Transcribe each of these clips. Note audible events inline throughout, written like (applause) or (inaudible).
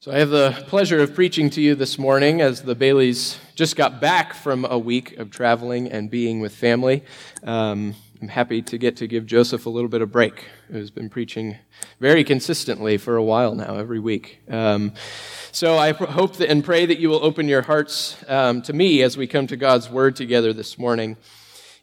So, I have the pleasure of preaching to you this morning as the Baileys just got back from a week of traveling and being with family. Um, I'm happy to get to give Joseph a little bit of break, who's been preaching very consistently for a while now, every week. Um, so, I hope that, and pray that you will open your hearts um, to me as we come to God's Word together this morning.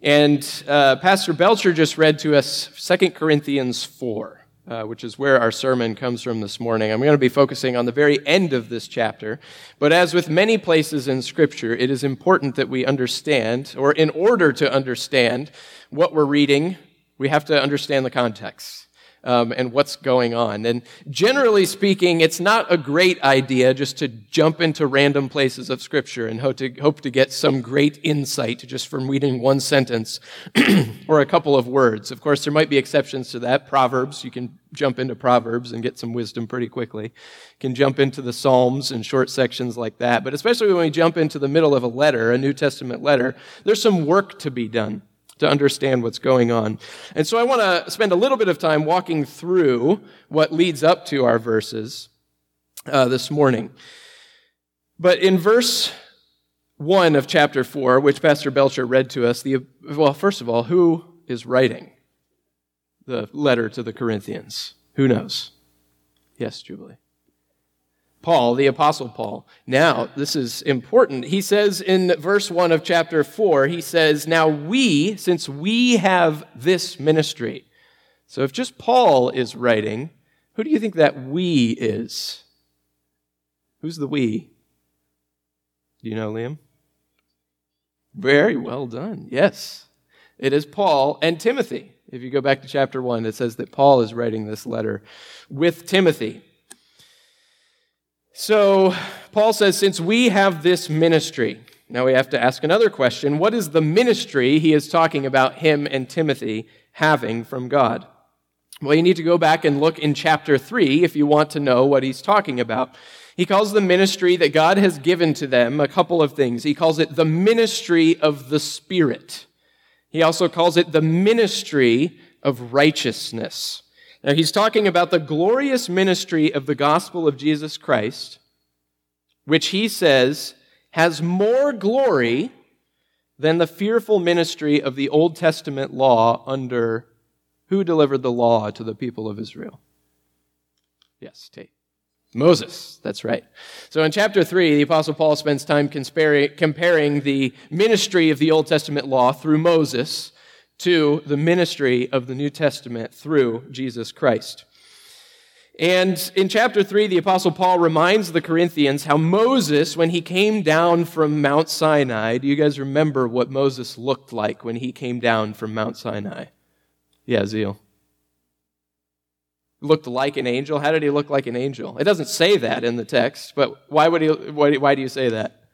And uh, Pastor Belcher just read to us 2 Corinthians 4 uh, which is where our sermon comes from this morning. I'm going to be focusing on the very end of this chapter. But as with many places in Scripture, it is important that we understand, or in order to understand what we're reading, we have to understand the context um, and what's going on. And generally speaking, it's not a great idea just to jump into random places of Scripture and hope to, hope to get some great insight just from reading one sentence (clears throat) or a couple of words. Of course, there might be exceptions to that. Proverbs, you can jump into Proverbs and get some wisdom pretty quickly. You can jump into the Psalms and short sections like that. But especially when we jump into the middle of a letter, a New Testament letter, there's some work to be done to understand what's going on. And so I want to spend a little bit of time walking through what leads up to our verses uh, this morning. But in verse 1 of chapter 4, which Pastor Belcher read to us, the, well, first of all, who is writing the letter to the Corinthians? Who knows? Yes, Jubilee. Paul, the Apostle Paul. Now, this is important. He says in verse 1 of chapter 4, he says, Now we, since we have this ministry. So if just Paul is writing, who do you think that we is? Who's the we? Do you know, Liam? Very well done. Yes. It is Paul and Timothy. If you go back to chapter 1, it says that Paul is writing this letter with Timothy. So, Paul says, since we have this ministry, now we have to ask another question. What is the ministry he is talking about him and Timothy having from God? Well, you need to go back and look in chapter 3 if you want to know what he's talking about. He calls the ministry that God has given to them a couple of things. He calls it the ministry of the Spirit. He also calls it the ministry of righteousness. Now, he's talking about the glorious ministry of the gospel of Jesus Christ, which he says has more glory than the fearful ministry of the Old Testament law under who delivered the law to the people of Israel? Yes, Tate. Moses, that's right. So in chapter 3, the Apostle Paul spends time comparing the ministry of the Old Testament law through Moses to the ministry of the New Testament through Jesus Christ. And in chapter 3, the Apostle Paul reminds the Corinthians how Moses, when he came down from Mount Sinai, do you guys remember what Moses looked like when he came down from Mount Sinai? Yeah, Zeal. Looked like an angel. How did he look like an angel? It doesn't say that in the text, but why, would he, why, why do you say that?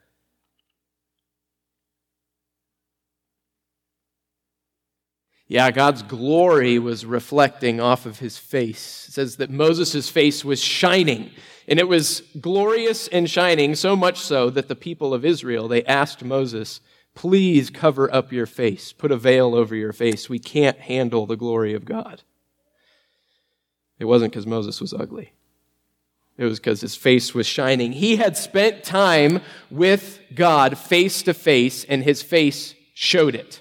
Yeah, God's glory was reflecting off of his face. It says that Moses' face was shining, and it was glorious and shining, so much so that the people of Israel, they asked Moses, please cover up your face, put a veil over your face. We can't handle the glory of God. It wasn't because Moses was ugly. It was because his face was shining. He had spent time with God face to face, and his face showed it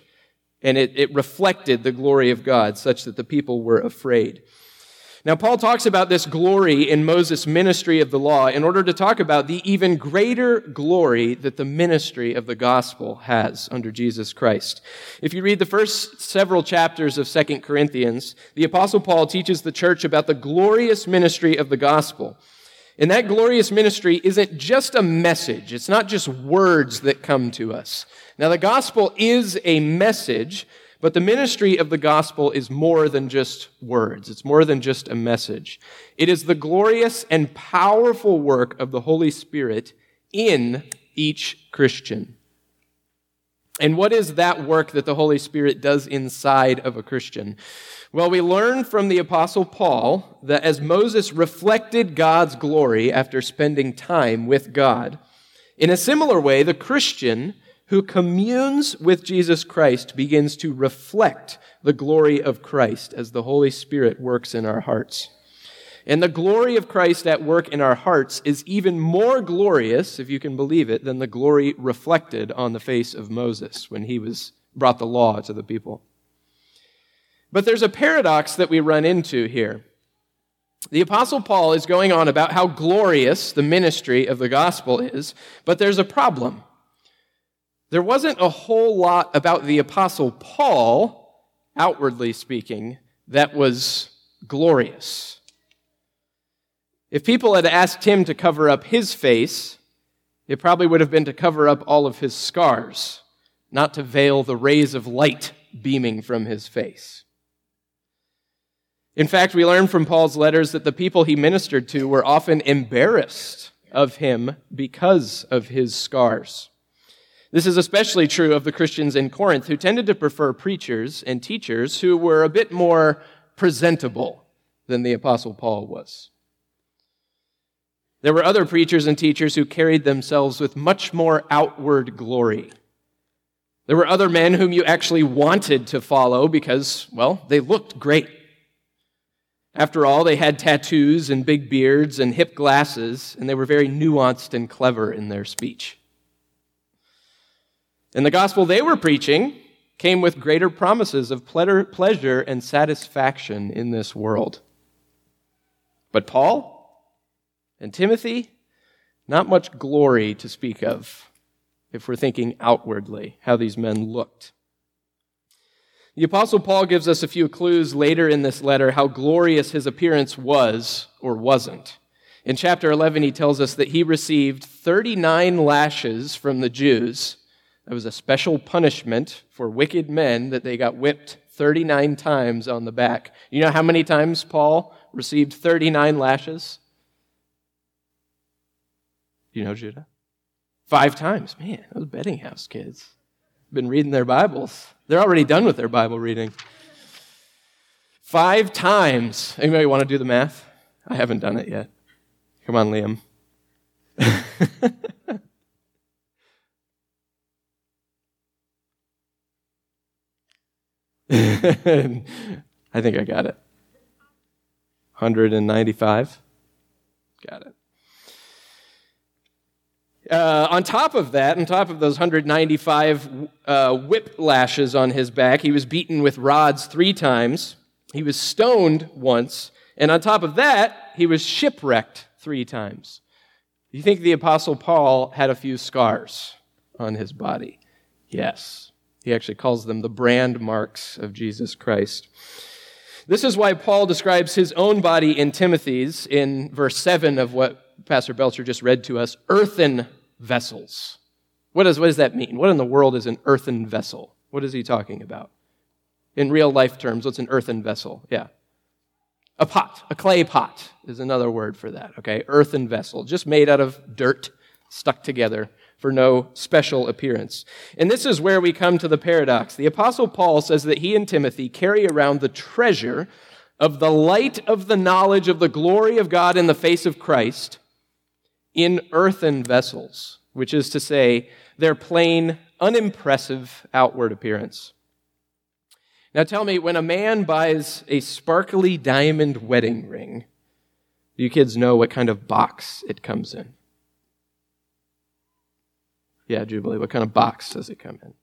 and it, it reflected the glory of God such that the people were afraid. Now, Paul talks about this glory in Moses' ministry of the law in order to talk about the even greater glory that the ministry of the gospel has under Jesus Christ. If you read the first several chapters of 2 Corinthians, the apostle Paul teaches the church about the glorious ministry of the gospel. And that glorious ministry isn't just a message. It's not just words that come to us. Now, the gospel is a message, but the ministry of the gospel is more than just words. It's more than just a message. It is the glorious and powerful work of the Holy Spirit in each Christian. And what is that work that the Holy Spirit does inside of a Christian? Well, we learn from the Apostle Paul that as Moses reflected God's glory after spending time with God, in a similar way, the Christian who communes with Jesus Christ begins to reflect the glory of Christ as the Holy Spirit works in our hearts. And the glory of Christ at work in our hearts is even more glorious, if you can believe it, than the glory reflected on the face of Moses when he was brought the law to the people. But there's a paradox that we run into here. The Apostle Paul is going on about how glorious the ministry of the gospel is, but there's a problem. There wasn't a whole lot about the Apostle Paul, outwardly speaking, that was glorious. If people had asked him to cover up his face, it probably would have been to cover up all of his scars, not to veil the rays of light beaming from his face. In fact, we learn from Paul's letters that the people he ministered to were often embarrassed of him because of his scars. This is especially true of the Christians in Corinth who tended to prefer preachers and teachers who were a bit more presentable than the Apostle Paul was. There were other preachers and teachers who carried themselves with much more outward glory. There were other men whom you actually wanted to follow because, well, they looked great. After all, they had tattoos and big beards and hip glasses, and they were very nuanced and clever in their speech. And the gospel they were preaching came with greater promises of pleasure and satisfaction in this world. But Paul and Timothy, not much glory to speak of if we're thinking outwardly how these men looked. The Apostle Paul gives us a few clues later in this letter how glorious his appearance was or wasn't. In chapter 11, he tells us that he received 39 lashes from the Jews. That was a special punishment for wicked men that they got whipped 39 times on the back. You know how many times Paul received 39 lashes? You know, Judah? Five times. Man, those betting house kids been reading their Bibles. They're already done with their Bible reading. Five times. Anybody want to do the math? I haven't done it yet. Come on, Liam. (laughs) I think I got it. 195. Got it. Uh, on top of that, on top of those 195 uh, whip lashes on his back, he was beaten with rods three times. He was stoned once. And on top of that, he was shipwrecked three times. You think the Apostle Paul had a few scars on his body? Yes. He actually calls them the brand marks of Jesus Christ. This is why Paul describes his own body in Timothy's in verse 7 of what Pastor Belcher just read to us, earthen vessels. What does, what does that mean? What in the world is an earthen vessel? What is he talking about? In real life terms, what's an earthen vessel? Yeah. A pot, a clay pot is another word for that, okay? Earthen vessel, just made out of dirt stuck together for no special appearance. And this is where we come to the paradox. The Apostle Paul says that he and Timothy carry around the treasure of the light of the knowledge of the glory of God in the face of Christ in earthen vessels, which is to say, their plain, unimpressive outward appearance. Now tell me, when a man buys a sparkly diamond wedding ring, do you kids know what kind of box it comes in? Yeah, Jubilee, what kind of box does it come in?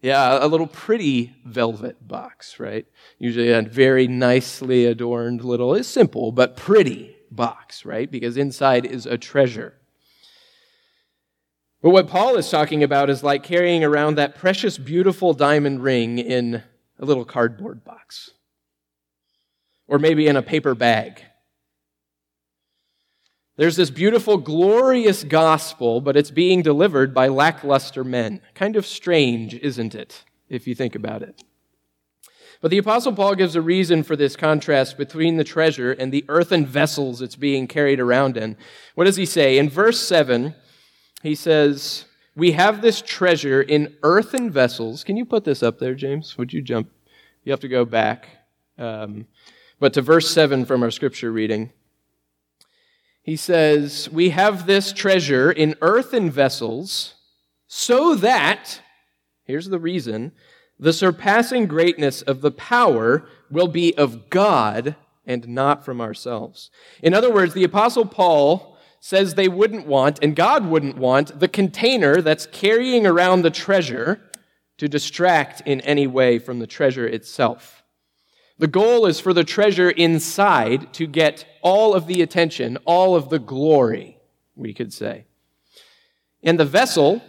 Yeah, a little pretty velvet box, right? Usually a very nicely adorned little, it's simple, but pretty box, right? Because inside is a treasure. But what Paul is talking about is like carrying around that precious, beautiful diamond ring in a little cardboard box, or maybe in a paper bag. There's this beautiful, glorious gospel, but it's being delivered by lackluster men. Kind of strange, isn't it, if you think about it? But the Apostle Paul gives a reason for this contrast between the treasure and the earthen vessels it's being carried around in. What does he say? In verse 7, he says, We have this treasure in earthen vessels. Can you put this up there, James? Would you jump? You have to go back. Um, but to verse 7 from our scripture reading. He says, We have this treasure in earthen vessels so that, here's the reason, the surpassing greatness of the power will be of God and not from ourselves. In other words, the Apostle Paul says they wouldn't want, and God wouldn't want, the container that's carrying around the treasure to distract in any way from the treasure itself. The goal is for the treasure inside to get all of the attention, all of the glory, we could say. And the vessel,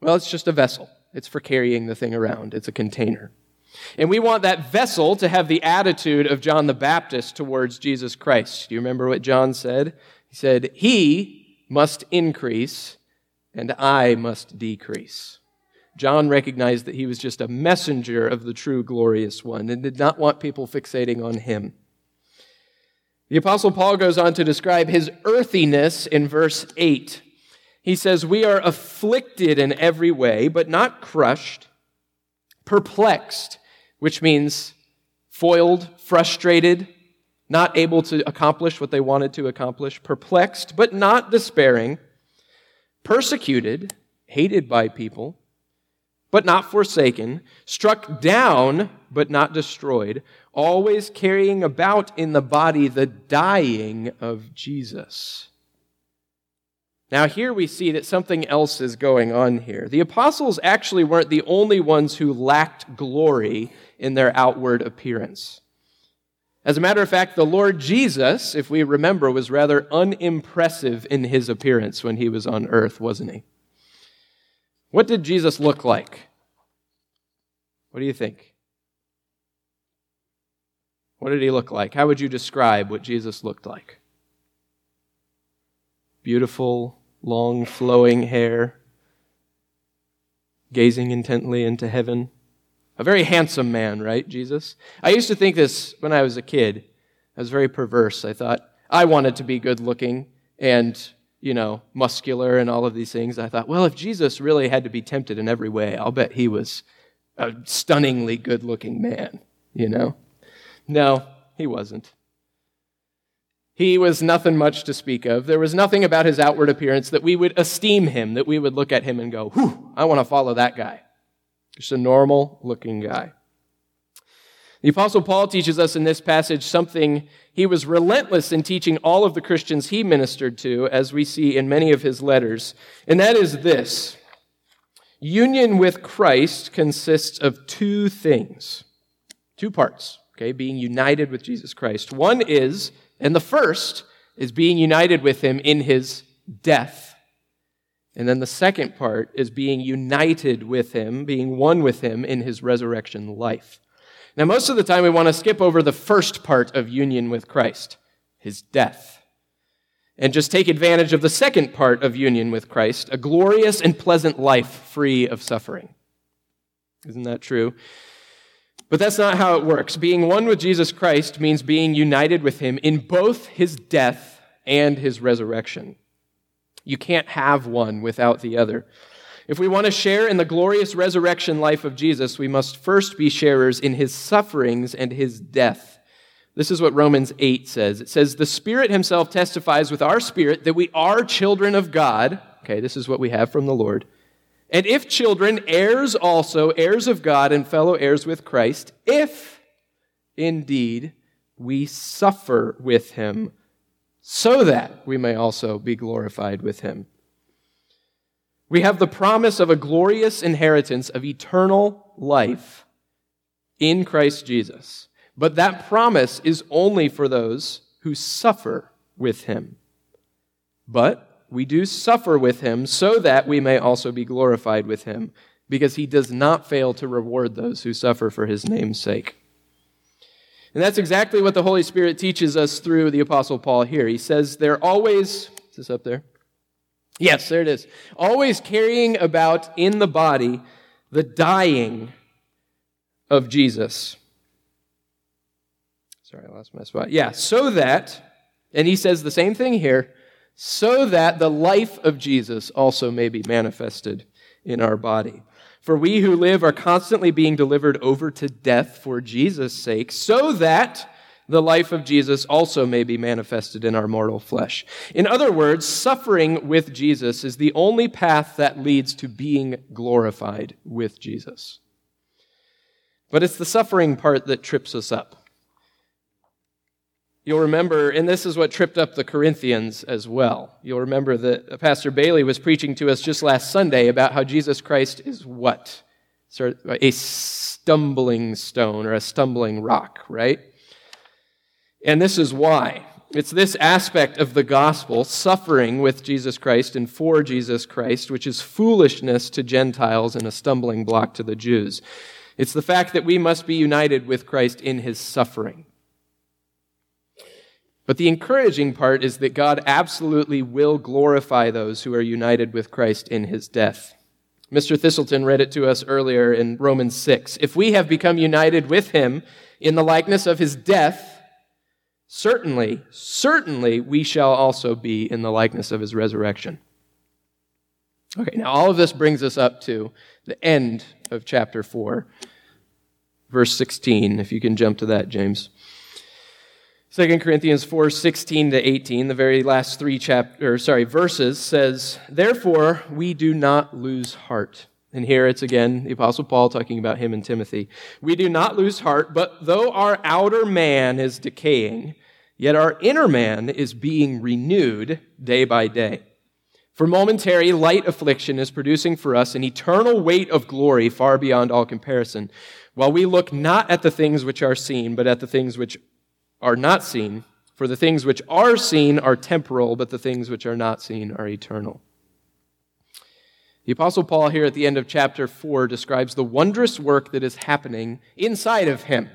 well, it's just a vessel. It's for carrying the thing around, it's a container. And we want that vessel to have the attitude of John the Baptist towards Jesus Christ. Do you remember what John said? He said, He must increase, and I must decrease. John recognized that he was just a messenger of the true glorious one and did not want people fixating on him. The Apostle Paul goes on to describe his earthiness in verse 8. He says, We are afflicted in every way, but not crushed, perplexed, which means foiled, frustrated, not able to accomplish what they wanted to accomplish, perplexed, but not despairing, persecuted, hated by people but not forsaken, struck down, but not destroyed, always carrying about in the body the dying of Jesus. Now, here we see that something else is going on here. The apostles actually weren't the only ones who lacked glory in their outward appearance. As a matter of fact, the Lord Jesus, if we remember, was rather unimpressive in his appearance when he was on earth, wasn't he? What did Jesus look like? What do you think? What did he look like? How would you describe what Jesus looked like? Beautiful, long, flowing hair, gazing intently into heaven. A very handsome man, right, Jesus? I used to think this when I was a kid. I was very perverse. I thought I wanted to be good looking and you know, muscular and all of these things. I thought, well, if Jesus really had to be tempted in every way, I'll bet he was a stunningly good looking man, you know? No, he wasn't. He was nothing much to speak of. There was nothing about his outward appearance that we would esteem him, that we would look at him and go, whew, I want to follow that guy. Just a normal looking guy. The Apostle Paul teaches us in this passage something he was relentless in teaching all of the Christians he ministered to, as we see in many of his letters, and that is this Union with Christ consists of two things, two parts, okay, being united with Jesus Christ. One is, and the first is being united with him in his death. And then the second part is being united with him, being one with him in his resurrection life. Now, most of the time, we want to skip over the first part of union with Christ, his death, and just take advantage of the second part of union with Christ, a glorious and pleasant life free of suffering. Isn't that true? But that's not how it works. Being one with Jesus Christ means being united with him in both his death and his resurrection. You can't have one without the other. If we want to share in the glorious resurrection life of Jesus, we must first be sharers in his sufferings and his death. This is what Romans 8 says. It says, The Spirit himself testifies with our spirit that we are children of God. Okay, this is what we have from the Lord. And if children, heirs also, heirs of God and fellow heirs with Christ, if indeed we suffer with him, so that we may also be glorified with him. We have the promise of a glorious inheritance of eternal life in Christ Jesus. But that promise is only for those who suffer with him. But we do suffer with him so that we may also be glorified with him, because he does not fail to reward those who suffer for his name's sake. And that's exactly what the Holy Spirit teaches us through the Apostle Paul here. He says they're always, is this up there? Yes, there it is. Always carrying about in the body the dying of Jesus. Sorry, I lost my spot. Yeah, so that, and he says the same thing here, so that the life of Jesus also may be manifested in our body. For we who live are constantly being delivered over to death for Jesus' sake, so that the life of Jesus also may be manifested in our mortal flesh. In other words, suffering with Jesus is the only path that leads to being glorified with Jesus. But it's the suffering part that trips us up. You'll remember, and this is what tripped up the Corinthians as well. You'll remember that Pastor Bailey was preaching to us just last Sunday about how Jesus Christ is what? A stumbling stone or a stumbling rock, right? And this is why. It's this aspect of the gospel, suffering with Jesus Christ and for Jesus Christ, which is foolishness to Gentiles and a stumbling block to the Jews. It's the fact that we must be united with Christ in his suffering. But the encouraging part is that God absolutely will glorify those who are united with Christ in his death. Mr. Thistleton read it to us earlier in Romans 6. If we have become united with him in the likeness of his death, certainly, certainly we shall also be in the likeness of his resurrection. Okay, now all of this brings us up to the end of chapter 4, verse 16. If you can jump to that, James. 2 Corinthians 4, 16 to 18, the very last three chapter, sorry, verses says, Therefore we do not lose heart. And here it's again the Apostle Paul talking about him and Timothy. We do not lose heart, but though our outer man is decaying, yet our inner man is being renewed day by day. For momentary light affliction is producing for us an eternal weight of glory far beyond all comparison, while we look not at the things which are seen, but at the things which are not seen. For the things which are seen are temporal, but the things which are not seen are eternal. The Apostle Paul, here at the end of chapter 4, describes the wondrous work that is happening inside of him.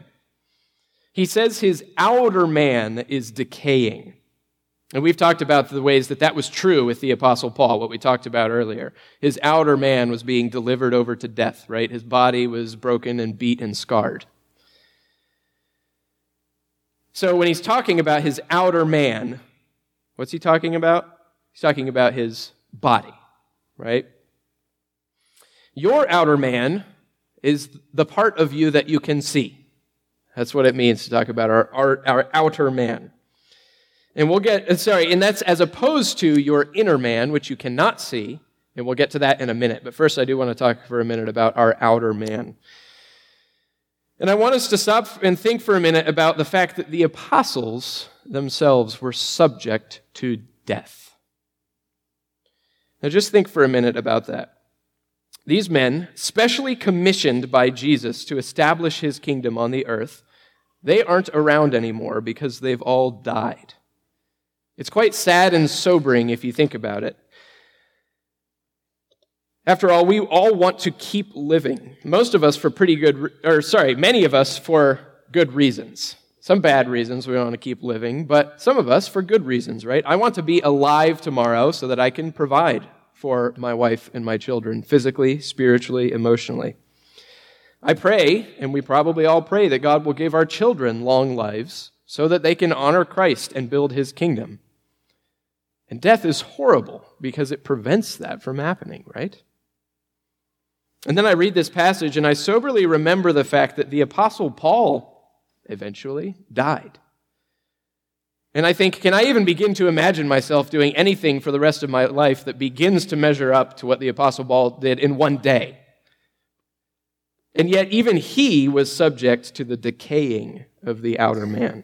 He says his outer man is decaying. And we've talked about the ways that that was true with the Apostle Paul, what we talked about earlier. His outer man was being delivered over to death, right? His body was broken and beat and scarred. So when he's talking about his outer man, what's he talking about? He's talking about his body, right? Your outer man is the part of you that you can see. That's what it means to talk about our, our, our outer man. And we'll get, sorry, and that's as opposed to your inner man, which you cannot see. And we'll get to that in a minute. But first, I do want to talk for a minute about our outer man. And I want us to stop and think for a minute about the fact that the apostles themselves were subject to death. Now, just think for a minute about that. These men, specially commissioned by Jesus to establish his kingdom on the earth, they aren't around anymore because they've all died. It's quite sad and sobering if you think about it. After all, we all want to keep living. Most of us for pretty good, or sorry, many of us for good reasons. Some bad reasons we want to keep living, but some of us for good reasons, right? I want to be alive tomorrow so that I can provide for my wife and my children, physically, spiritually, emotionally. I pray, and we probably all pray, that God will give our children long lives so that they can honor Christ and build his kingdom. And death is horrible because it prevents that from happening, right? And then I read this passage and I soberly remember the fact that the Apostle Paul eventually died. And I think, can I even begin to imagine myself doing anything for the rest of my life that begins to measure up to what the Apostle Paul did in one day? And yet, even he was subject to the decaying of the outer man.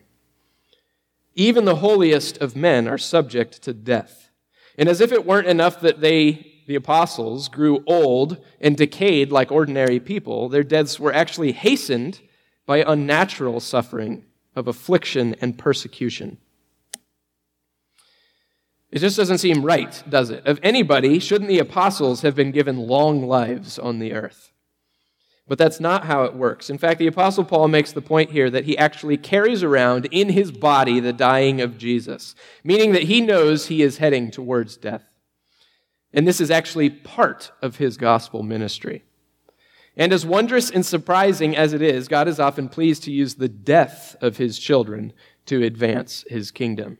Even the holiest of men are subject to death. And as if it weren't enough that they the apostles grew old and decayed like ordinary people, their deaths were actually hastened by unnatural suffering of affliction and persecution. It just doesn't seem right, does it? Of anybody, shouldn't the apostles have been given long lives on the earth? But that's not how it works. In fact, the Apostle Paul makes the point here that he actually carries around in his body the dying of Jesus, meaning that he knows he is heading towards death. And this is actually part of his gospel ministry. And as wondrous and surprising as it is, God is often pleased to use the death of his children to advance his kingdom.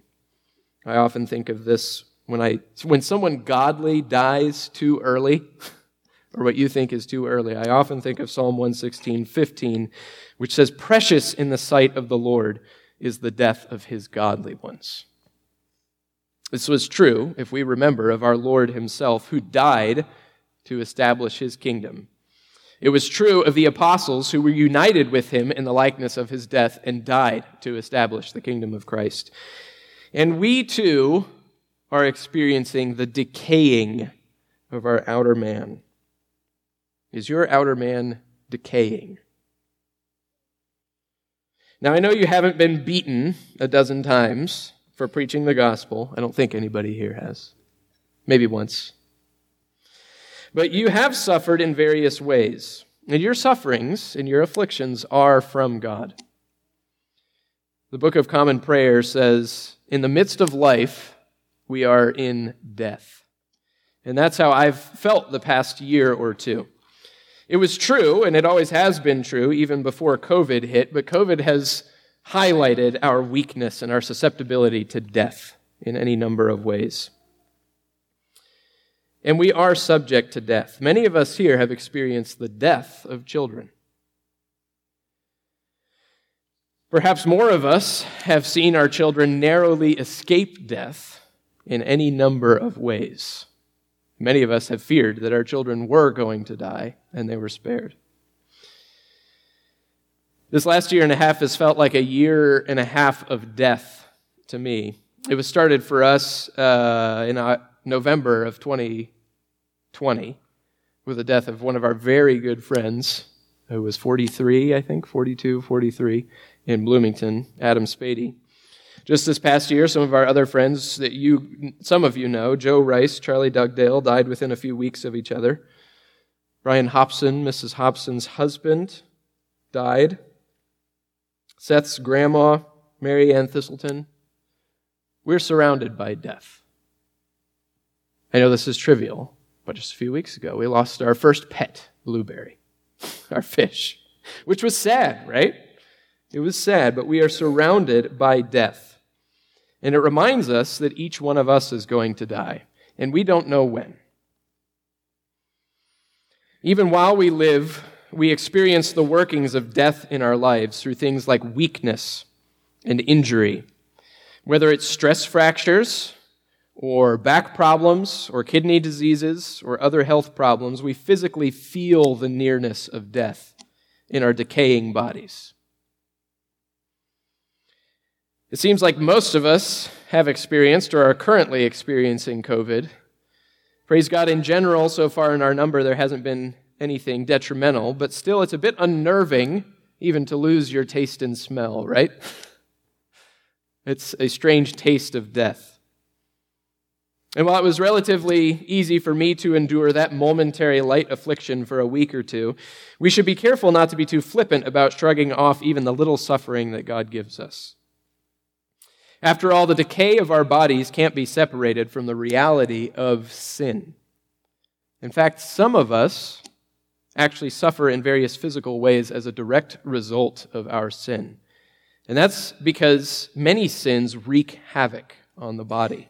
I often think of this when, I, when someone godly dies too early, (laughs) or what you think is too early. I often think of Psalm 116, 15, which says, Precious in the sight of the Lord is the death of his godly ones. This was true, if we remember, of our Lord himself, who died to establish his kingdom. It was true of the apostles who were united with him in the likeness of his death and died to establish the kingdom of Christ. And we too are experiencing the decaying of our outer man. Is your outer man decaying? Now, I know you haven't been beaten a dozen times for preaching the gospel. I don't think anybody here has. Maybe once. But you have suffered in various ways, and your sufferings and your afflictions are from God. The Book of Common Prayer says, In the midst of life, we are in death. And that's how I've felt the past year or two. It was true, and it always has been true, even before COVID hit, but COVID has highlighted our weakness and our susceptibility to death in any number of ways. And we are subject to death. Many of us here have experienced the death of children. Perhaps more of us have seen our children narrowly escape death in any number of ways. Many of us have feared that our children were going to die and they were spared. This last year and a half has felt like a year and a half of death to me. It was started for us uh, in November of 2020 with the death of one of our very good friends who was 43, I think, 42, 43, in Bloomington, Adam Spady. Just this past year, some of our other friends that you, some of you know, Joe Rice, Charlie Dugdale, died within a few weeks of each other. Brian Hobson, Mrs. Hobson's husband, died. Seth's grandma, Mary Ann Thistleton. We're surrounded by death. I know this is trivial, but just a few weeks ago, we lost our first pet, Blueberry, (laughs) our fish, which was sad, right? It was sad, but we are surrounded by death. And it reminds us that each one of us is going to die, and we don't know when. Even while we live, we experience the workings of death in our lives through things like weakness and injury. Whether it's stress fractures, or back problems, or kidney diseases, or other health problems, we physically feel the nearness of death in our decaying bodies. It seems like most of us have experienced or are currently experiencing COVID. Praise God, in general, so far in our number, there hasn't been anything detrimental, but still, it's a bit unnerving even to lose your taste and smell, right? (laughs) It's a strange taste of death. And while it was relatively easy for me to endure that momentary light affliction for a week or two, we should be careful not to be too flippant about shrugging off even the little suffering that God gives us. After all, the decay of our bodies can't be separated from the reality of sin. In fact, some of us actually suffer in various physical ways as a direct result of our sin. And that's because many sins wreak havoc on the body.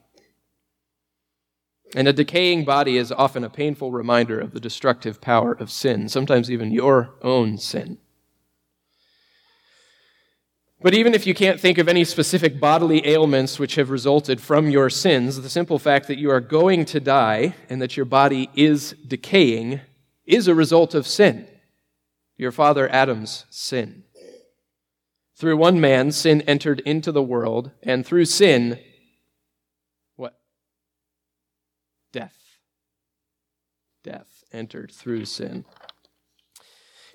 And a decaying body is often a painful reminder of the destructive power of sin, sometimes even your own sin. But even if you can't think of any specific bodily ailments which have resulted from your sins, the simple fact that you are going to die and that your body is decaying is a result of sin, your father Adam's sin. Through one man, sin entered into the world, and through sin, what? death. Death entered through sin.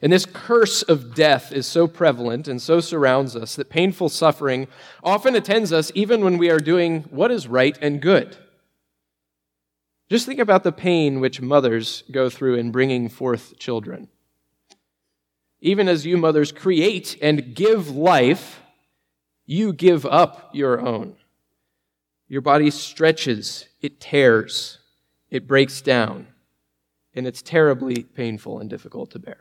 And this curse of death is so prevalent and so surrounds us that painful suffering often attends us even when we are doing what is right and good. Just think about the pain which mothers go through in bringing forth children. Even as you mothers create and give life, you give up your own. Your body stretches, it tears, it breaks down, and it's terribly painful and difficult to bear.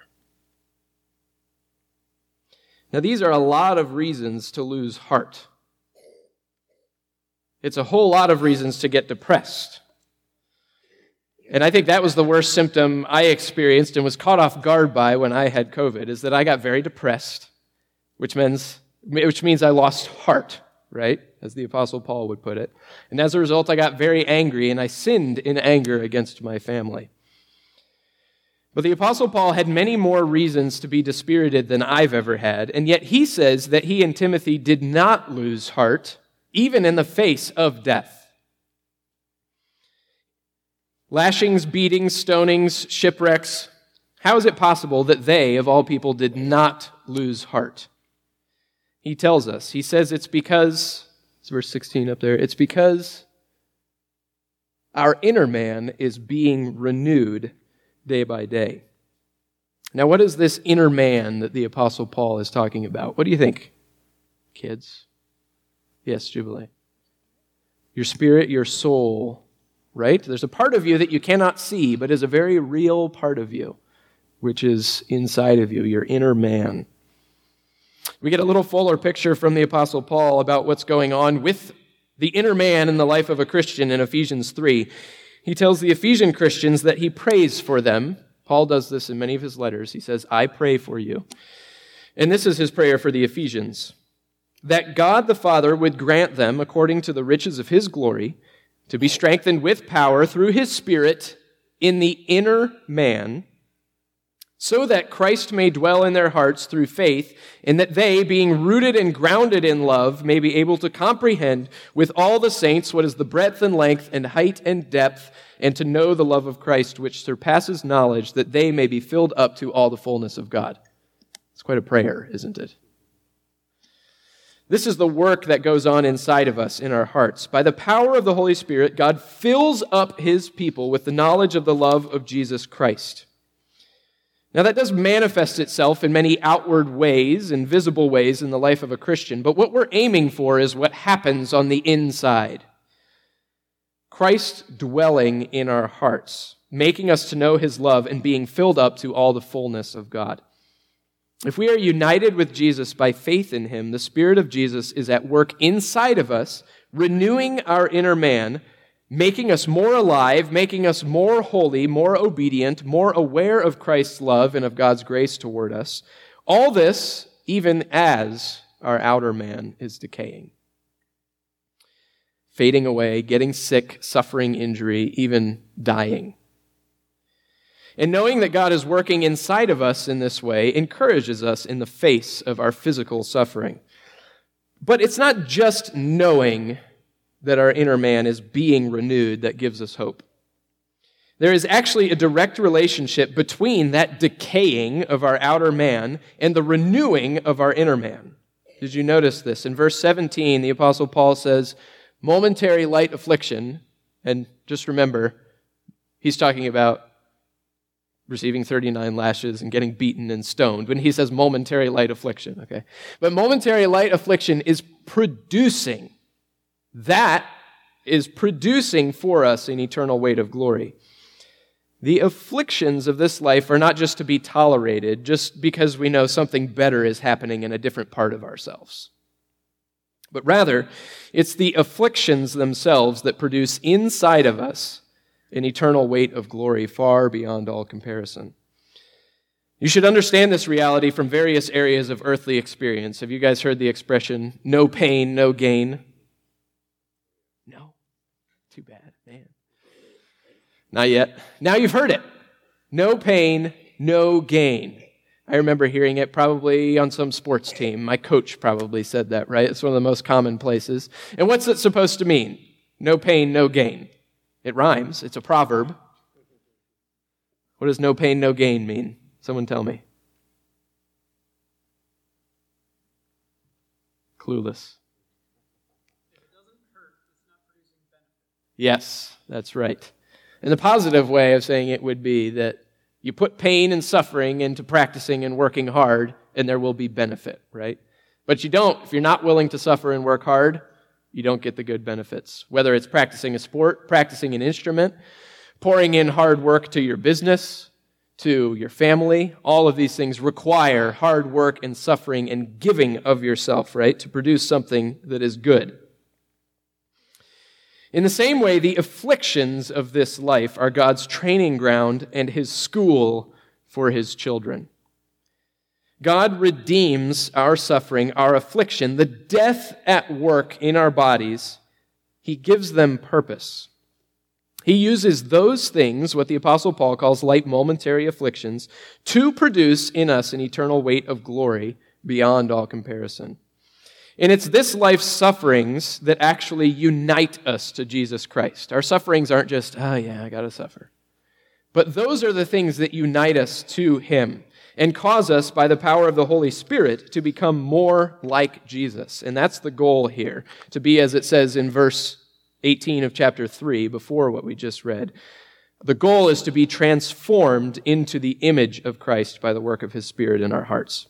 Now, these are a lot of reasons to lose heart. It's a whole lot of reasons to get depressed. And I think that was the worst symptom I experienced and was caught off guard by when I had COVID, is that I got very depressed, which means, which means I lost heart right? As the Apostle Paul would put it. And as a result, I got very angry and I sinned in anger against my family. But the Apostle Paul had many more reasons to be dispirited than I've ever had, and yet he says that he and Timothy did not lose heart, even in the face of death. Lashings, beatings, stonings, shipwrecks. How is it possible that they, of all people, did not lose heart? He tells us. He says it's because, it's verse 16 up there, it's because our inner man is being renewed day by day. Now, what is this inner man that the Apostle Paul is talking about? What do you think, kids? Yes, Jubilee. Your spirit, your soul, right? There's a part of you that you cannot see, but is a very real part of you, which is inside of you, your inner man. We get a little fuller picture from the Apostle Paul about what's going on with the inner man in the life of a Christian in Ephesians 3. He tells the Ephesian Christians that he prays for them. Paul does this in many of his letters. He says, I pray for you. And this is his prayer for the Ephesians that God the Father would grant them, according to the riches of his glory, to be strengthened with power through his Spirit in the inner man so that Christ may dwell in their hearts through faith, and that they, being rooted and grounded in love, may be able to comprehend with all the saints what is the breadth and length and height and depth, and to know the love of Christ, which surpasses knowledge, that they may be filled up to all the fullness of God. It's quite a prayer, isn't it? This is the work that goes on inside of us in our hearts. By the power of the Holy Spirit, God fills up his people with the knowledge of the love of Jesus Christ. Now, that does manifest itself in many outward ways and visible ways in the life of a Christian, but what we're aiming for is what happens on the inside. Christ dwelling in our hearts, making us to know his love and being filled up to all the fullness of God. If we are united with Jesus by faith in him, the Spirit of Jesus is at work inside of us, renewing our inner man making us more alive, making us more holy, more obedient, more aware of Christ's love and of God's grace toward us. All this, even as our outer man is decaying, fading away, getting sick, suffering injury, even dying. And knowing that God is working inside of us in this way encourages us in the face of our physical suffering. But it's not just knowing that our inner man is being renewed that gives us hope. There is actually a direct relationship between that decaying of our outer man and the renewing of our inner man. Did you notice this? In verse 17, the Apostle Paul says, momentary light affliction, and just remember, he's talking about receiving 39 lashes and getting beaten and stoned when he says momentary light affliction, okay? But momentary light affliction is producing that is producing for us an eternal weight of glory. The afflictions of this life are not just to be tolerated just because we know something better is happening in a different part of ourselves. But rather, it's the afflictions themselves that produce inside of us an eternal weight of glory far beyond all comparison. You should understand this reality from various areas of earthly experience. Have you guys heard the expression, no pain, no gain? No. Too bad, man. Not yet. Now you've heard it. No pain, no gain. I remember hearing it probably on some sports team. My coach probably said that, right? It's one of the most common places. And what's it supposed to mean? No pain, no gain. It rhymes, it's a proverb. What does no pain, no gain mean? Someone tell me. Clueless. Yes, that's right. And the positive way of saying it would be that you put pain and suffering into practicing and working hard, and there will be benefit, right? But you don't, if you're not willing to suffer and work hard, you don't get the good benefits. Whether it's practicing a sport, practicing an instrument, pouring in hard work to your business, to your family, all of these things require hard work and suffering and giving of yourself, right, to produce something that is good. In the same way, the afflictions of this life are God's training ground and his school for his children. God redeems our suffering, our affliction, the death at work in our bodies. He gives them purpose. He uses those things, what the Apostle Paul calls light momentary afflictions, to produce in us an eternal weight of glory beyond all comparison. And it's this life's sufferings that actually unite us to Jesus Christ. Our sufferings aren't just, oh, yeah, I got to suffer. But those are the things that unite us to Him and cause us, by the power of the Holy Spirit, to become more like Jesus. And that's the goal here, to be, as it says in verse 18 of chapter 3, before what we just read. The goal is to be transformed into the image of Christ by the work of His Spirit in our hearts.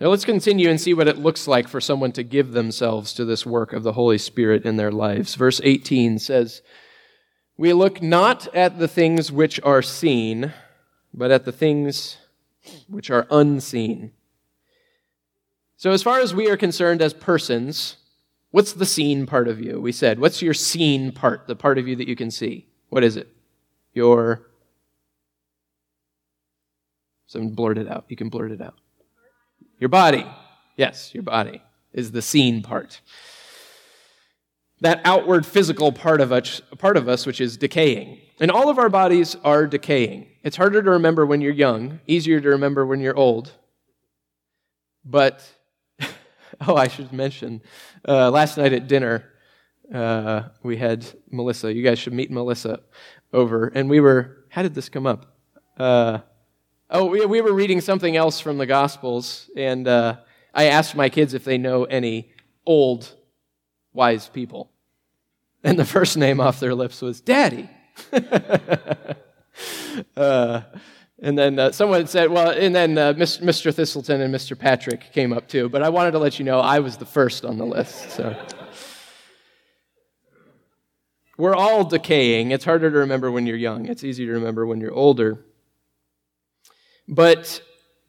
Now let's continue and see what it looks like for someone to give themselves to this work of the Holy Spirit in their lives. Verse 18 says, We look not at the things which are seen, but at the things which are unseen. So, as far as we are concerned as persons, what's the seen part of you? We said, what's your seen part, the part of you that you can see? What is it? Your. Someone blurt it out. You can blurt it out. Your body. Yes, your body is the seen part. That outward physical part of us, part of us which is decaying. And all of our bodies are decaying. It's harder to remember when you're young, easier to remember when you're old. But, (laughs) oh, I should mention, uh, last night at dinner, uh, we had Melissa. You guys should meet Melissa over. And we were, how did this come up? Uh, oh, we, we were reading something else from the Gospels, and uh, I asked my kids if they know any old, wise people. And the first name off their lips was Daddy. (laughs) uh, and then uh, someone said, well, and then uh, Mr. Thistleton and Mr. Patrick came up too. But I wanted to let you know I was the first on the list. So. We're all decaying. It's harder to remember when you're young, it's easier to remember when you're older. But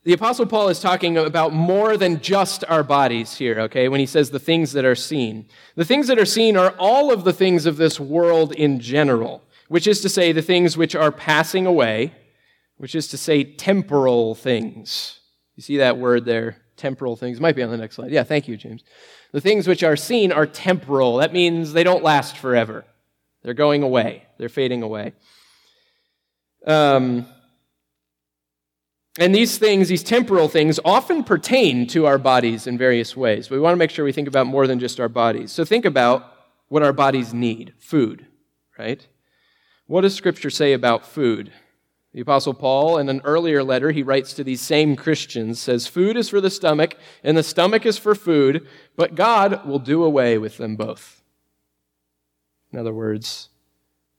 the Apostle Paul is talking about more than just our bodies here, okay, when he says the things that are seen. The things that are seen are all of the things of this world in general which is to say the things which are passing away, which is to say temporal things. You see that word there, temporal things. Might be on the next slide. Yeah, thank you, James. The things which are seen are temporal. That means they don't last forever. They're going away. They're fading away. Um, and these things, these temporal things, often pertain to our bodies in various ways. But we want to make sure we think about more than just our bodies. So think about what our bodies need food, right? What does Scripture say about food? The Apostle Paul, in an earlier letter, he writes to these same Christians, says, Food is for the stomach, and the stomach is for food, but God will do away with them both. In other words,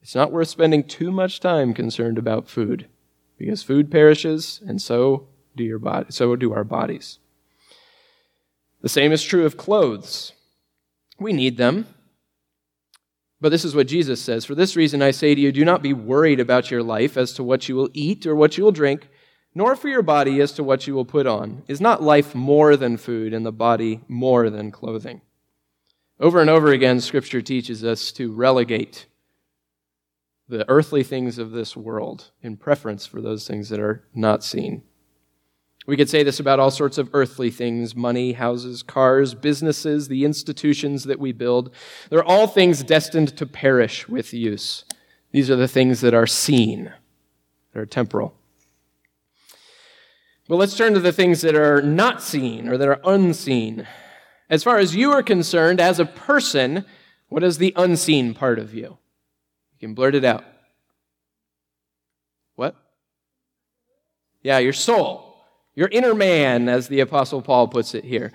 it's not worth spending too much time concerned about food, because food perishes, and so do your so do our bodies. The same is true of clothes. We need them, but this is what Jesus says For this reason I say to you, do not be worried about your life as to what you will eat or what you will drink, nor for your body as to what you will put on. Is not life more than food, and the body more than clothing? Over and over again, Scripture teaches us to relegate the earthly things of this world in preference for those things that are not seen. We could say this about all sorts of earthly things money, houses, cars, businesses, the institutions that we build. They're all things destined to perish with use. These are the things that are seen, that are temporal. But let's turn to the things that are not seen or that are unseen. As far as you are concerned, as a person, what is the unseen part of you? You can blurt it out. What? Yeah, your soul your inner man, as the Apostle Paul puts it here.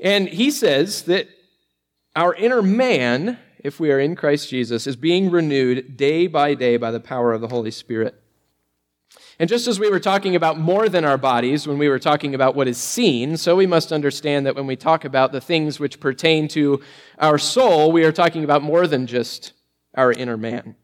And he says that our inner man, if we are in Christ Jesus, is being renewed day by day by the power of the Holy Spirit. And just as we were talking about more than our bodies when we were talking about what is seen, so we must understand that when we talk about the things which pertain to our soul, we are talking about more than just our inner man.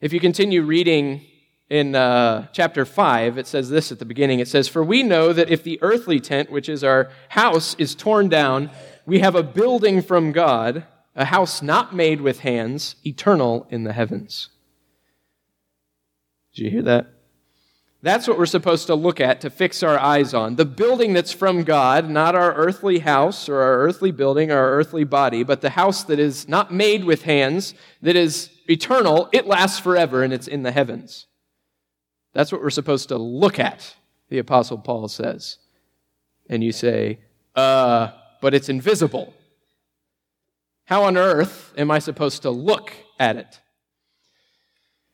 If you continue reading in uh, chapter 5, it says this at the beginning. It says, For we know that if the earthly tent, which is our house, is torn down, we have a building from God, a house not made with hands, eternal in the heavens. Did you hear that? That's what we're supposed to look at to fix our eyes on. The building that's from God, not our earthly house or our earthly building or our earthly body, but the house that is not made with hands, that is eternal, it lasts forever, and it's in the heavens. That's what we're supposed to look at, the Apostle Paul says. And you say, uh, but it's invisible. How on earth am I supposed to look at it?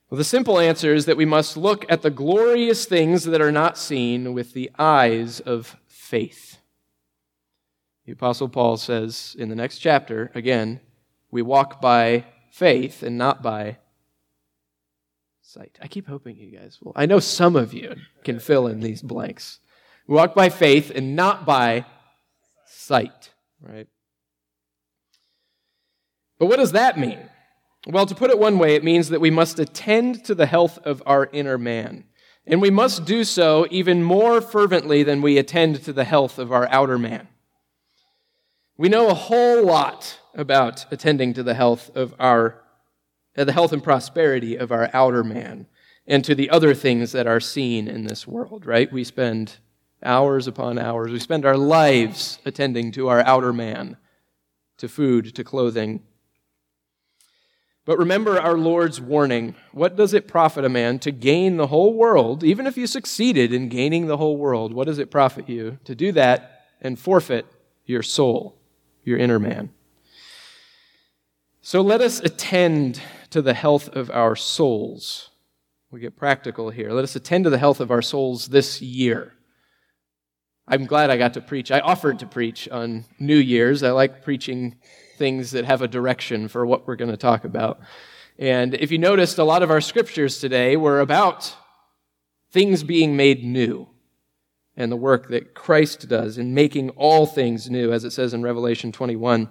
Well, the simple answer is that we must look at the glorious things that are not seen with the eyes of faith. The Apostle Paul says in the next chapter, again, we walk by faith and not by sight. I keep hoping you guys will. I know some of you can fill in these blanks. Walk by faith and not by sight, right? But what does that mean? Well, to put it one way, it means that we must attend to the health of our inner man. And we must do so even more fervently than we attend to the health of our outer man. We know a whole lot about attending to the health of our Uh, the health and prosperity of our outer man and to the other things that are seen in this world, right? We spend hours upon hours. We spend our lives attending to our outer man, to food, to clothing. But remember our Lord's warning. What does it profit a man to gain the whole world? Even if you succeeded in gaining the whole world, what does it profit you to do that and forfeit your soul? your inner man. So let us attend to the health of our souls. We get practical here. Let us attend to the health of our souls this year. I'm glad I got to preach. I offered to preach on New Year's. I like preaching things that have a direction for what we're going to talk about. And if you noticed, a lot of our scriptures today were about things being made new and the work that Christ does in making all things new, as it says in Revelation 21.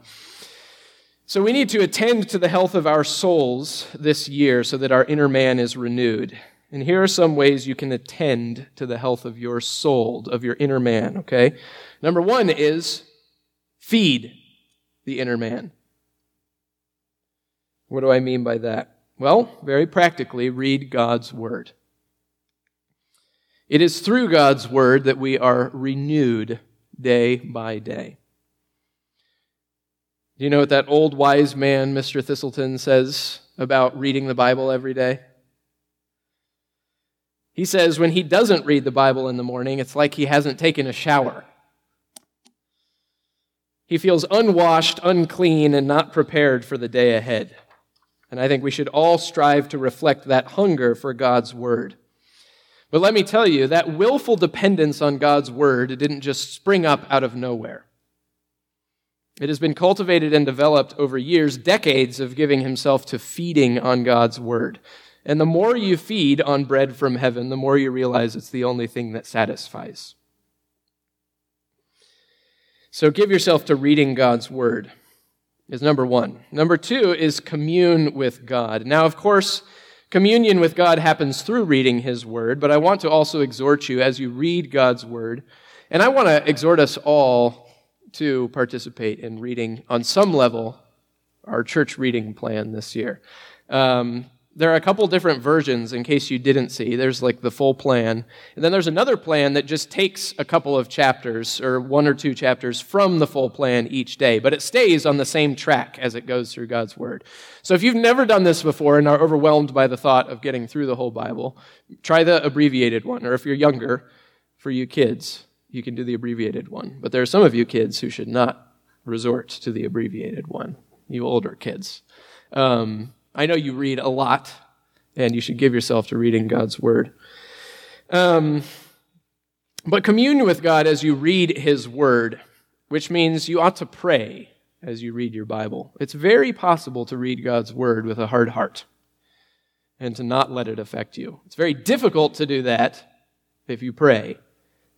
So we need to attend to the health of our souls this year so that our inner man is renewed. And here are some ways you can attend to the health of your soul, of your inner man, okay? Number one is feed the inner man. What do I mean by that? Well, very practically, read God's Word. It is through God's word that we are renewed day by day. Do you know what that old wise man, Mr. Thistleton, says about reading the Bible every day? He says when he doesn't read the Bible in the morning, it's like he hasn't taken a shower. He feels unwashed, unclean, and not prepared for the day ahead. And I think we should all strive to reflect that hunger for God's Word. But let me tell you, that willful dependence on God's word didn't just spring up out of nowhere. It has been cultivated and developed over years, decades of giving himself to feeding on God's word. And the more you feed on bread from heaven, the more you realize it's the only thing that satisfies. So give yourself to reading God's word, is number one. Number two is commune with God. Now, of course, Communion with God happens through reading His Word, but I want to also exhort you as you read God's Word, and I want to exhort us all to participate in reading, on some level, our church reading plan this year. Um, there are a couple different versions in case you didn't see. There's like the full plan. And then there's another plan that just takes a couple of chapters or one or two chapters from the full plan each day, but it stays on the same track as it goes through God's Word. So if you've never done this before and are overwhelmed by the thought of getting through the whole Bible, try the abbreviated one. Or if you're younger, for you kids, you can do the abbreviated one. But there are some of you kids who should not resort to the abbreviated one, you older kids. Um, I know you read a lot, and you should give yourself to reading God's Word. Um, but commune with God as you read His Word, which means you ought to pray as you read your Bible. It's very possible to read God's Word with a hard heart and to not let it affect you. It's very difficult to do that if you pray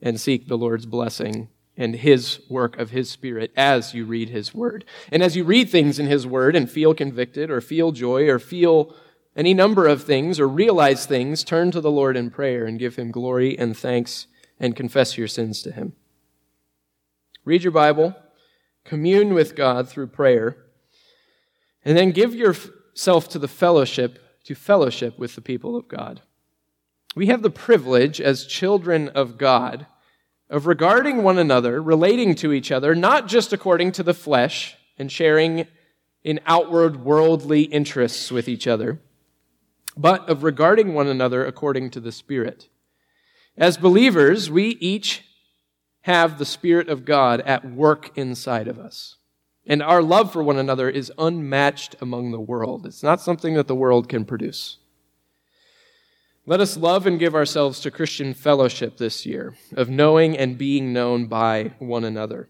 and seek the Lord's blessing and His work of His Spirit as you read His Word. And as you read things in His Word and feel convicted or feel joy or feel any number of things or realize things, turn to the Lord in prayer and give Him glory and thanks and confess your sins to Him. Read your Bible, commune with God through prayer, and then give yourself to the fellowship, to fellowship with the people of God. We have the privilege as children of God of regarding one another, relating to each other, not just according to the flesh and sharing in outward worldly interests with each other, but of regarding one another according to the Spirit. As believers, we each have the Spirit of God at work inside of us. And our love for one another is unmatched among the world. It's not something that the world can produce. Let us love and give ourselves to Christian fellowship this year, of knowing and being known by one another.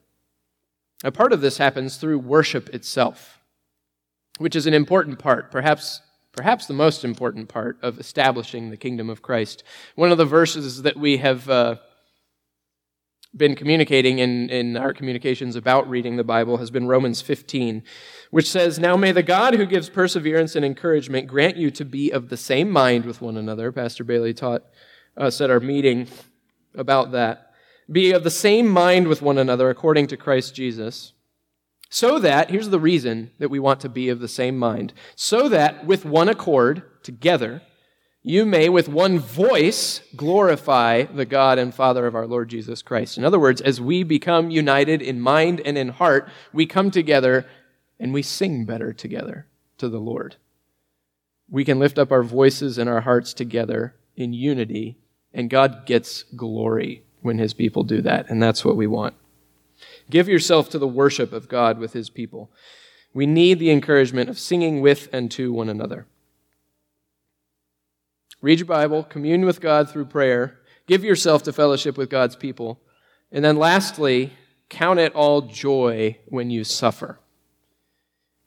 A part of this happens through worship itself, which is an important part, perhaps, perhaps the most important part of establishing the kingdom of Christ. One of the verses that we have uh, been communicating in, in our communications about reading the Bible has been Romans 15, which says, Now may the God who gives perseverance and encouragement grant you to be of the same mind with one another. Pastor Bailey taught us at our meeting about that. Be of the same mind with one another according to Christ Jesus. So that, here's the reason that we want to be of the same mind, so that with one accord, together, you may with one voice glorify the God and Father of our Lord Jesus Christ. In other words, as we become united in mind and in heart, we come together and we sing better together to the Lord. We can lift up our voices and our hearts together in unity, and God gets glory when his people do that, and that's what we want. Give yourself to the worship of God with his people. We need the encouragement of singing with and to one another. Read your Bible, commune with God through prayer, give yourself to fellowship with God's people, and then lastly, count it all joy when you suffer.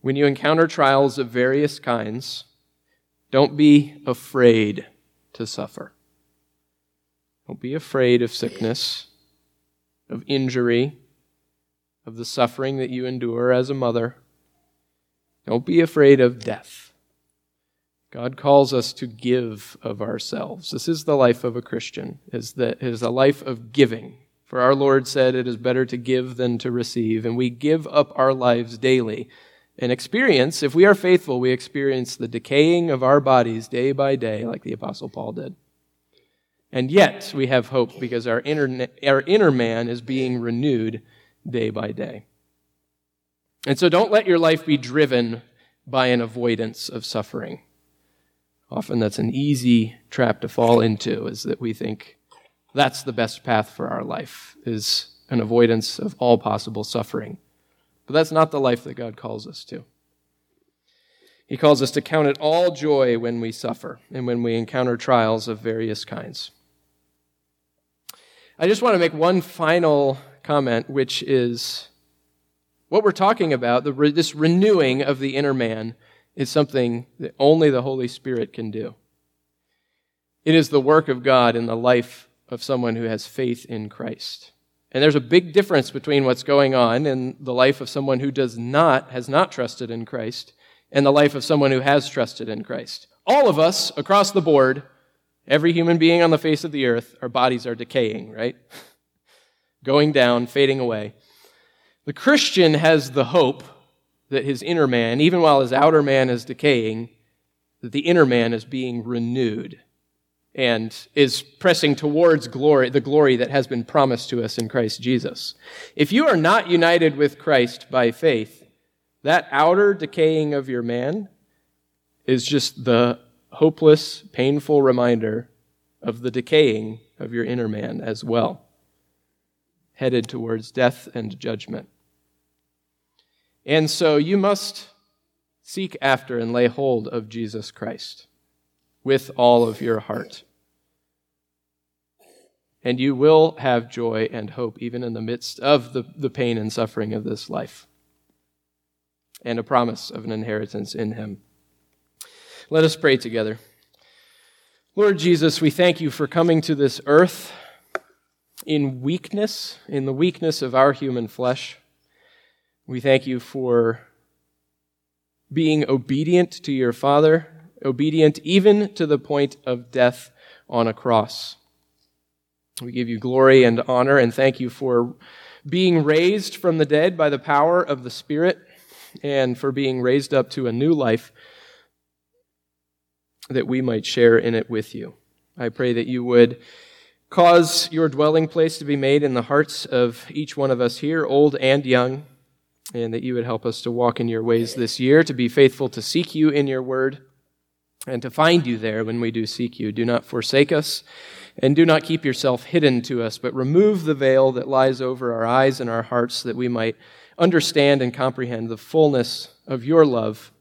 When you encounter trials of various kinds, don't be afraid to suffer. Don't be afraid of sickness, of injury, of the suffering that you endure as a mother. Don't be afraid of death. God calls us to give of ourselves. This is the life of a Christian, is that it is a life of giving. For our Lord said it is better to give than to receive, and we give up our lives daily. And experience, if we are faithful, we experience the decaying of our bodies day by day, like the Apostle Paul did. And yet we have hope because our inner, our inner man is being renewed day by day. And so don't let your life be driven by an avoidance of suffering. Often that's an easy trap to fall into, is that we think that's the best path for our life, is an avoidance of all possible suffering. But that's not the life that God calls us to. He calls us to count it all joy when we suffer and when we encounter trials of various kinds. I just want to make one final comment, which is what we're talking about, this renewing of the inner man is something that only the Holy Spirit can do. It is the work of God in the life of someone who has faith in Christ. And there's a big difference between what's going on in the life of someone who does not, has not trusted in Christ, and the life of someone who has trusted in Christ. All of us, across the board, every human being on the face of the earth, our bodies are decaying, right? (laughs) Going down, fading away. The Christian has the hope that his inner man, even while his outer man is decaying, that the inner man is being renewed and is pressing towards glory, the glory that has been promised to us in Christ Jesus. If you are not united with Christ by faith, that outer decaying of your man is just the hopeless, painful reminder of the decaying of your inner man as well, headed towards death and judgment. And so you must seek after and lay hold of Jesus Christ with all of your heart. And you will have joy and hope even in the midst of the, the pain and suffering of this life, and a promise of an inheritance in Him. Let us pray together. Lord Jesus, we thank you for coming to this earth in weakness, in the weakness of our human flesh. We thank you for being obedient to your Father, obedient even to the point of death on a cross. We give you glory and honor and thank you for being raised from the dead by the power of the Spirit and for being raised up to a new life that we might share in it with you. I pray that you would cause your dwelling place to be made in the hearts of each one of us here, old and young and that you would help us to walk in your ways this year, to be faithful to seek you in your word, and to find you there when we do seek you. Do not forsake us, and do not keep yourself hidden to us, but remove the veil that lies over our eyes and our hearts that we might understand and comprehend the fullness of your love,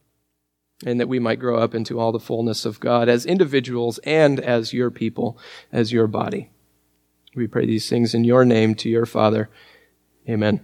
and that we might grow up into all the fullness of God as individuals and as your people, as your body. We pray these things in your name to your Father. Amen.